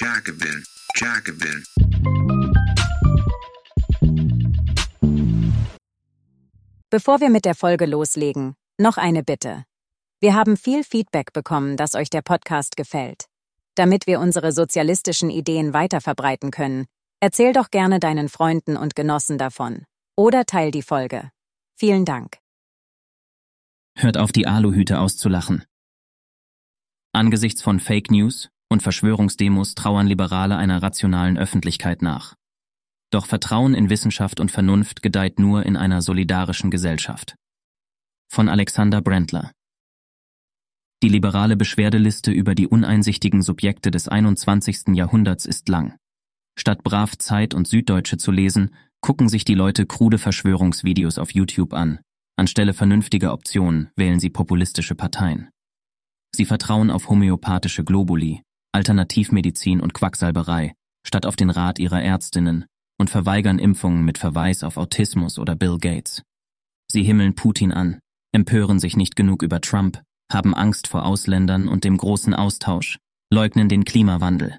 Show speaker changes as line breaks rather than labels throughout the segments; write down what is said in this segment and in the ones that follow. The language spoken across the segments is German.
Jacobin, Jacobin.
Bevor wir mit der Folge loslegen, noch eine Bitte. Wir haben viel Feedback bekommen, dass euch der Podcast gefällt. Damit wir unsere sozialistischen Ideen weiterverbreiten können, erzähl doch gerne deinen Freunden und Genossen davon. Oder teil die Folge. Vielen Dank.
Hört auf, die Aluhüte auszulachen. Angesichts von Fake News und Verschwörungsdemos trauern Liberale einer rationalen Öffentlichkeit nach. Doch Vertrauen in Wissenschaft und Vernunft gedeiht nur in einer solidarischen Gesellschaft. Von Alexander Brandler Die liberale Beschwerdeliste über die uneinsichtigen Subjekte des 21. Jahrhunderts ist lang. Statt brav Zeit und Süddeutsche zu lesen, gucken sich die Leute krude Verschwörungsvideos auf YouTube an. Anstelle vernünftiger Optionen wählen sie populistische Parteien. Sie vertrauen auf homöopathische Globuli, Alternativmedizin und Quacksalberei, statt auf den Rat ihrer Ärztinnen und verweigern Impfungen mit Verweis auf Autismus oder Bill Gates. Sie himmeln Putin an, empören sich nicht genug über Trump, haben Angst vor Ausländern und dem großen Austausch, leugnen den Klimawandel.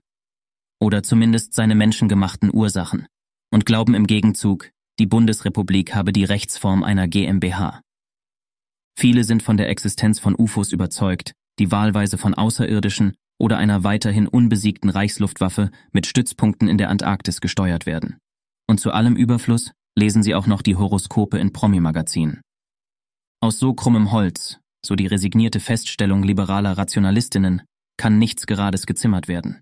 Oder zumindest seine menschengemachten Ursachen und glauben im Gegenzug, die Bundesrepublik habe die Rechtsform einer GmbH. Viele sind von der Existenz von UFOs überzeugt, die wahlweise von Außerirdischen oder einer weiterhin unbesiegten Reichsluftwaffe mit Stützpunkten in der Antarktis gesteuert werden. Und zu allem Überfluss lesen sie auch noch die Horoskope in Promi-Magazinen. Aus so krummem Holz, so die resignierte Feststellung liberaler Rationalistinnen, kann nichts Gerades gezimmert werden.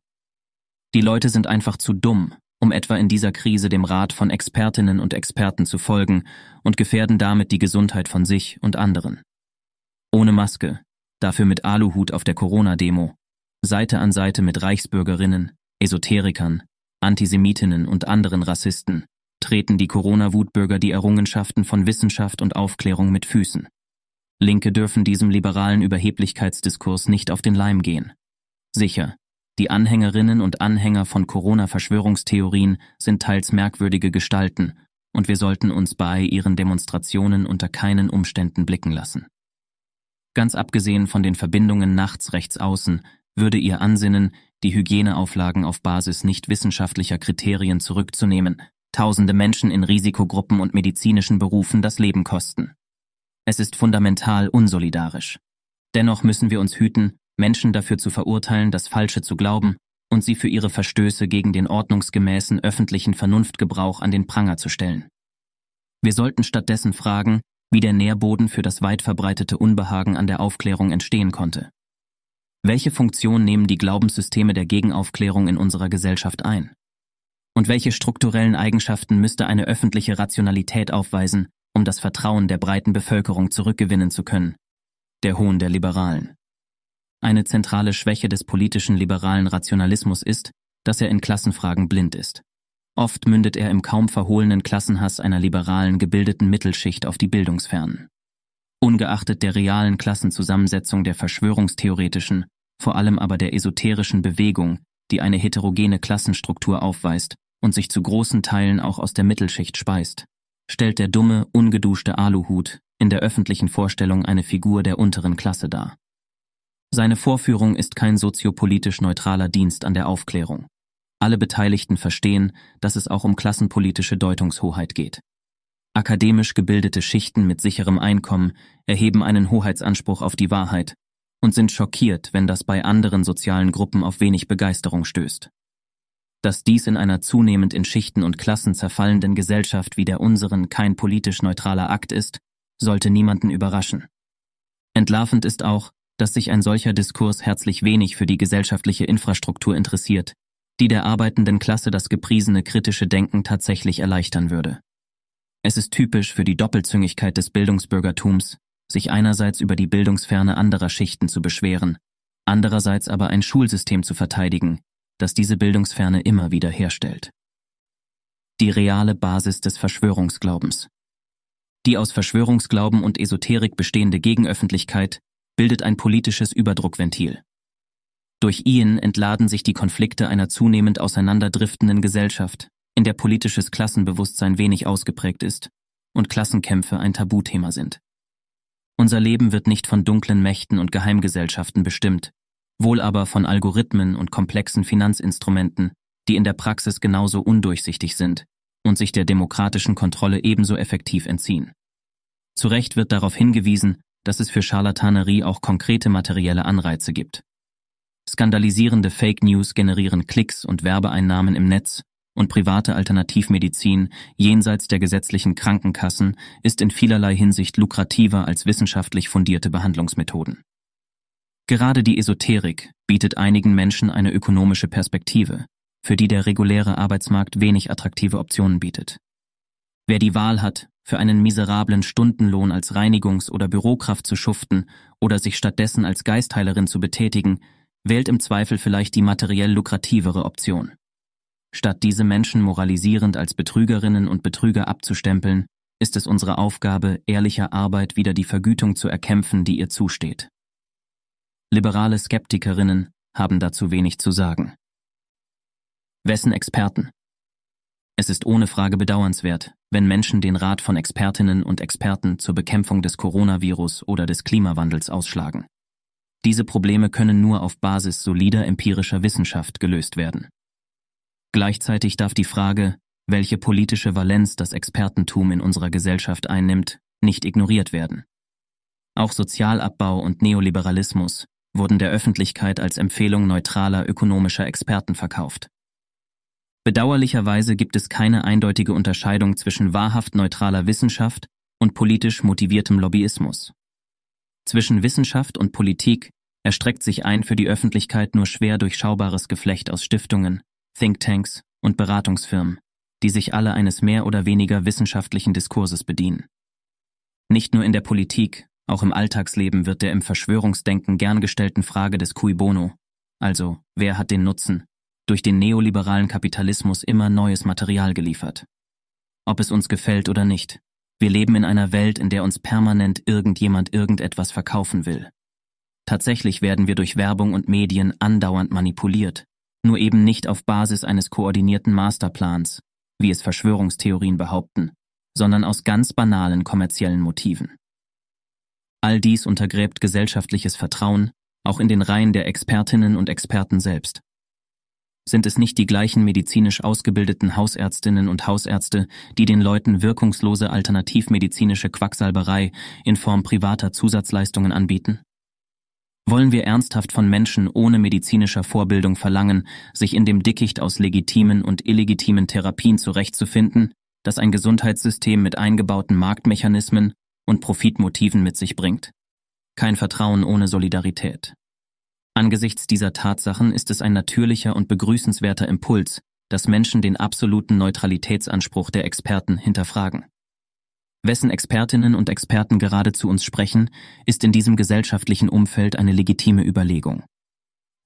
Die Leute sind einfach zu dumm, um etwa in dieser Krise dem Rat von Expertinnen und Experten zu folgen und gefährden damit die Gesundheit von sich und anderen. Ohne Maske, dafür mit Aluhut auf der Corona-Demo, Seite an Seite mit Reichsbürgerinnen, Esoterikern, Antisemitinnen und anderen Rassisten, treten die Corona-Wutbürger die Errungenschaften von Wissenschaft und Aufklärung mit Füßen. Linke dürfen diesem liberalen Überheblichkeitsdiskurs nicht auf den Leim gehen. Sicher, die Anhängerinnen und Anhänger von Corona-Verschwörungstheorien sind teils merkwürdige Gestalten, und wir sollten uns bei ihren Demonstrationen unter keinen Umständen blicken lassen. Ganz abgesehen von den Verbindungen nachts rechts außen, würde ihr Ansinnen, die Hygieneauflagen auf Basis nicht wissenschaftlicher Kriterien zurückzunehmen, tausende Menschen in Risikogruppen und medizinischen Berufen das Leben kosten. Es ist fundamental unsolidarisch. Dennoch müssen wir uns hüten, Menschen dafür zu verurteilen, das Falsche zu glauben und sie für ihre Verstöße gegen den ordnungsgemäßen öffentlichen Vernunftgebrauch an den Pranger zu stellen. Wir sollten stattdessen fragen, wie der Nährboden für das weit verbreitete Unbehagen an der Aufklärung entstehen konnte. Welche Funktion nehmen die Glaubenssysteme der Gegenaufklärung in unserer Gesellschaft ein? Und welche strukturellen Eigenschaften müsste eine öffentliche Rationalität aufweisen, um das Vertrauen der breiten Bevölkerung zurückgewinnen zu können? Der Hohn der Liberalen. Eine zentrale Schwäche des politischen liberalen Rationalismus ist, dass er in Klassenfragen blind ist. Oft mündet er im kaum verhohlenen Klassenhass einer liberalen gebildeten Mittelschicht auf die Bildungsfernen. Ungeachtet der realen Klassenzusammensetzung der verschwörungstheoretischen, vor allem aber der esoterischen Bewegung, die eine heterogene Klassenstruktur aufweist und sich zu großen Teilen auch aus der Mittelschicht speist, stellt der dumme, ungeduschte Aluhut in der öffentlichen Vorstellung eine Figur der unteren Klasse dar. Seine Vorführung ist kein soziopolitisch neutraler Dienst an der Aufklärung. Alle Beteiligten verstehen, dass es auch um klassenpolitische Deutungshoheit geht. Akademisch gebildete Schichten mit sicherem Einkommen erheben einen Hoheitsanspruch auf die Wahrheit und sind schockiert, wenn das bei anderen sozialen Gruppen auf wenig Begeisterung stößt. Dass dies in einer zunehmend in Schichten und Klassen zerfallenden Gesellschaft wie der unseren kein politisch neutraler Akt ist, sollte niemanden überraschen. Entlarvend ist auch, dass sich ein solcher Diskurs herzlich wenig für die gesellschaftliche Infrastruktur interessiert, die der arbeitenden Klasse das gepriesene kritische Denken tatsächlich erleichtern würde. Es ist typisch für die Doppelzüngigkeit des Bildungsbürgertums, sich einerseits über die Bildungsferne anderer Schichten zu beschweren, andererseits aber ein Schulsystem zu verteidigen, das diese Bildungsferne immer wieder herstellt. Die reale Basis des Verschwörungsglaubens. Die aus Verschwörungsglauben und Esoterik bestehende Gegenöffentlichkeit bildet ein politisches Überdruckventil. Durch ihn entladen sich die Konflikte einer zunehmend auseinanderdriftenden Gesellschaft, in der politisches Klassenbewusstsein wenig ausgeprägt ist und Klassenkämpfe ein Tabuthema sind. Unser Leben wird nicht von dunklen Mächten und Geheimgesellschaften bestimmt, wohl aber von Algorithmen und komplexen Finanzinstrumenten, die in der Praxis genauso undurchsichtig sind und sich der demokratischen Kontrolle ebenso effektiv entziehen. Zu Recht wird darauf hingewiesen, dass es für Charlatanerie auch konkrete materielle Anreize gibt. Skandalisierende Fake News generieren Klicks und Werbeeinnahmen im Netz und private Alternativmedizin jenseits der gesetzlichen Krankenkassen ist in vielerlei Hinsicht lukrativer als wissenschaftlich fundierte Behandlungsmethoden. Gerade die Esoterik bietet einigen Menschen eine ökonomische Perspektive, für die der reguläre Arbeitsmarkt wenig attraktive Optionen bietet. Wer die Wahl hat, für einen miserablen Stundenlohn als Reinigungs- oder Bürokraft zu schuften oder sich stattdessen als Geistheilerin zu betätigen, wählt im Zweifel vielleicht die materiell lukrativere Option. Statt diese Menschen moralisierend als Betrügerinnen und Betrüger abzustempeln, ist es unsere Aufgabe, ehrlicher Arbeit wieder die Vergütung zu erkämpfen, die ihr zusteht. Liberale Skeptikerinnen haben dazu wenig zu sagen. Wessen Experten? Es ist ohne Frage bedauernswert, wenn Menschen den Rat von Expertinnen und Experten zur Bekämpfung des Coronavirus oder des Klimawandels ausschlagen. Diese Probleme können nur auf Basis solider empirischer Wissenschaft gelöst werden. Gleichzeitig darf die Frage, welche politische Valenz das Expertentum in unserer Gesellschaft einnimmt, nicht ignoriert werden. Auch Sozialabbau und Neoliberalismus wurden der Öffentlichkeit als Empfehlung neutraler ökonomischer Experten verkauft. Bedauerlicherweise gibt es keine eindeutige Unterscheidung zwischen wahrhaft neutraler Wissenschaft und politisch motiviertem Lobbyismus. Zwischen Wissenschaft und Politik erstreckt sich ein für die Öffentlichkeit nur schwer durchschaubares Geflecht aus Stiftungen, Thinktanks und Beratungsfirmen, die sich alle eines mehr oder weniger wissenschaftlichen Diskurses bedienen. Nicht nur in der Politik, auch im Alltagsleben wird der im Verschwörungsdenken gern gestellten Frage des cui bono, also wer hat den Nutzen, durch den neoliberalen Kapitalismus immer neues Material geliefert. Ob es uns gefällt oder nicht, wir leben in einer Welt, in der uns permanent irgendjemand irgendetwas verkaufen will. Tatsächlich werden wir durch Werbung und Medien andauernd manipuliert, nur eben nicht auf Basis eines koordinierten Masterplans, wie es Verschwörungstheorien behaupten, sondern aus ganz banalen kommerziellen Motiven. All dies untergräbt gesellschaftliches Vertrauen, auch in den Reihen der Expertinnen und Experten selbst. Sind es nicht die gleichen medizinisch ausgebildeten Hausärztinnen und Hausärzte, die den Leuten wirkungslose alternativmedizinische Quacksalberei in Form privater Zusatzleistungen anbieten? Wollen wir ernsthaft von Menschen ohne medizinischer Vorbildung verlangen, sich in dem Dickicht aus legitimen und illegitimen Therapien zurechtzufinden, das ein Gesundheitssystem mit eingebauten Marktmechanismen und Profitmotiven mit sich bringt? Kein Vertrauen ohne Solidarität. Angesichts dieser Tatsachen ist es ein natürlicher und begrüßenswerter Impuls, dass Menschen den absoluten Neutralitätsanspruch der Experten hinterfragen. Wessen Expertinnen und Experten gerade zu uns sprechen, ist in diesem gesellschaftlichen Umfeld eine legitime Überlegung.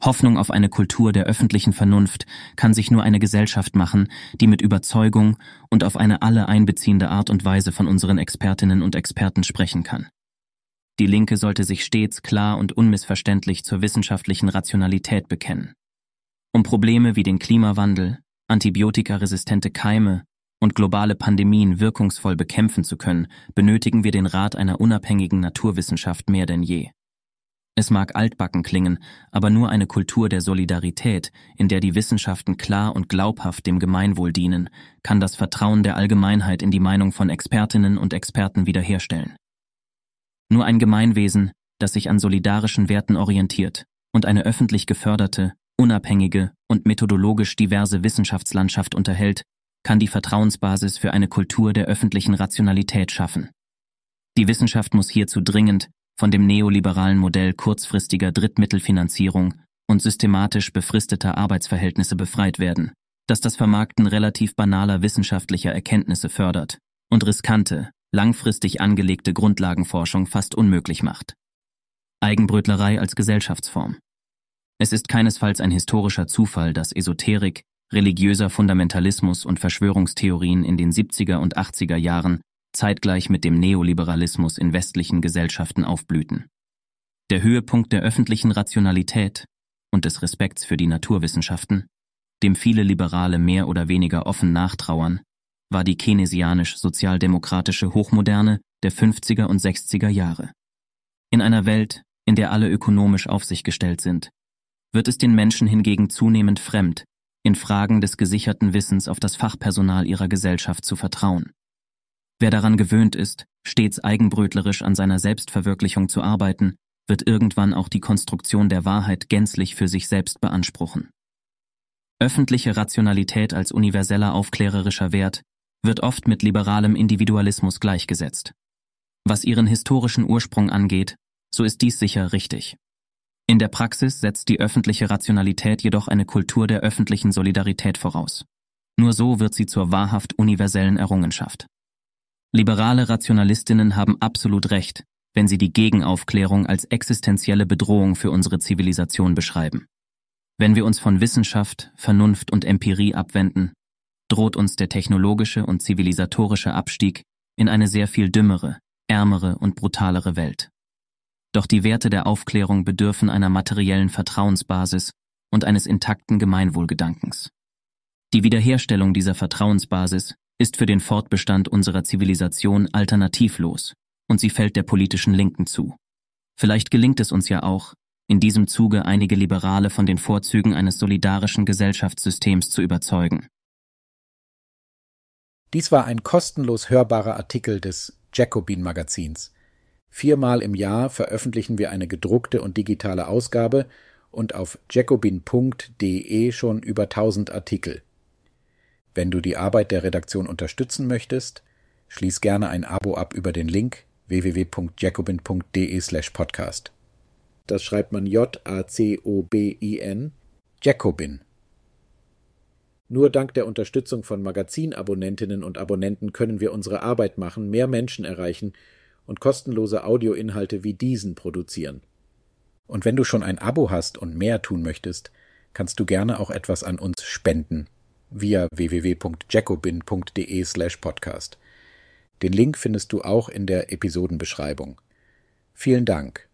Hoffnung auf eine Kultur der öffentlichen Vernunft kann sich nur eine Gesellschaft machen, die mit Überzeugung und auf eine alle einbeziehende Art und Weise von unseren Expertinnen und Experten sprechen kann. Die Linke sollte sich stets klar und unmissverständlich zur wissenschaftlichen Rationalität bekennen. Um Probleme wie den Klimawandel, antibiotikaresistente Keime und globale Pandemien wirkungsvoll bekämpfen zu können, benötigen wir den Rat einer unabhängigen Naturwissenschaft mehr denn je. Es mag altbacken klingen, aber nur eine Kultur der Solidarität, in der die Wissenschaften klar und glaubhaft dem Gemeinwohl dienen, kann das Vertrauen der Allgemeinheit in die Meinung von Expertinnen und Experten wiederherstellen. Nur ein Gemeinwesen, das sich an solidarischen Werten orientiert und eine öffentlich geförderte, unabhängige und methodologisch diverse Wissenschaftslandschaft unterhält, kann die Vertrauensbasis für eine Kultur der öffentlichen Rationalität schaffen. Die Wissenschaft muss hierzu dringend von dem neoliberalen Modell kurzfristiger Drittmittelfinanzierung und systematisch befristeter Arbeitsverhältnisse befreit werden, das das Vermarkten relativ banaler wissenschaftlicher Erkenntnisse fördert und riskante, langfristig angelegte Grundlagenforschung fast unmöglich macht. Eigenbrötlerei als Gesellschaftsform. Es ist keinesfalls ein historischer Zufall, dass Esoterik, religiöser Fundamentalismus und Verschwörungstheorien in den 70er und 80er Jahren zeitgleich mit dem Neoliberalismus in westlichen Gesellschaften aufblühten. Der Höhepunkt der öffentlichen Rationalität und des Respekts für die Naturwissenschaften, dem viele Liberale mehr oder weniger offen nachtrauern, war die keynesianisch-sozialdemokratische Hochmoderne der 50er und 60er Jahre. In einer Welt, in der alle ökonomisch auf sich gestellt sind, wird es den Menschen hingegen zunehmend fremd, in Fragen des gesicherten Wissens auf das Fachpersonal ihrer Gesellschaft zu vertrauen. Wer daran gewöhnt ist, stets eigenbrötlerisch an seiner Selbstverwirklichung zu arbeiten, wird irgendwann auch die Konstruktion der Wahrheit gänzlich für sich selbst beanspruchen. Öffentliche Rationalität als universeller aufklärerischer Wert wird oft mit liberalem Individualismus gleichgesetzt. Was ihren historischen Ursprung angeht, so ist dies sicher richtig. In der Praxis setzt die öffentliche Rationalität jedoch eine Kultur der öffentlichen Solidarität voraus. Nur so wird sie zur wahrhaft universellen Errungenschaft. Liberale Rationalistinnen haben absolut recht, wenn sie die Gegenaufklärung als existenzielle Bedrohung für unsere Zivilisation beschreiben. Wenn wir uns von Wissenschaft, Vernunft und Empirie abwenden, droht uns der technologische und zivilisatorische Abstieg in eine sehr viel dümmere, ärmere und brutalere Welt. Doch die Werte der Aufklärung bedürfen einer materiellen Vertrauensbasis und eines intakten Gemeinwohlgedankens. Die Wiederherstellung dieser Vertrauensbasis ist für den Fortbestand unserer Zivilisation alternativlos und sie fällt der politischen Linken zu. Vielleicht gelingt es uns ja auch, in diesem Zuge einige Liberale von den Vorzügen eines solidarischen Gesellschaftssystems zu überzeugen.
Dies war ein kostenlos hörbarer Artikel des Jacobin Magazins. Viermal im Jahr veröffentlichen wir eine gedruckte und digitale Ausgabe und auf jacobin.de schon über 1000 Artikel. Wenn du die Arbeit der Redaktion unterstützen möchtest, schließ gerne ein Abo ab über den Link www.jacobin.de/podcast. Das schreibt man J-A-C-O-B-I-N, Jacobin. Nur dank der Unterstützung von Magazinabonnentinnen und Abonnenten können wir unsere Arbeit machen, mehr Menschen erreichen und kostenlose Audioinhalte wie diesen produzieren. Und wenn du schon ein Abo hast und mehr tun möchtest, kannst du gerne auch etwas an uns spenden via www.jacobin.de/podcast. Den Link findest du auch in der Episodenbeschreibung. Vielen Dank.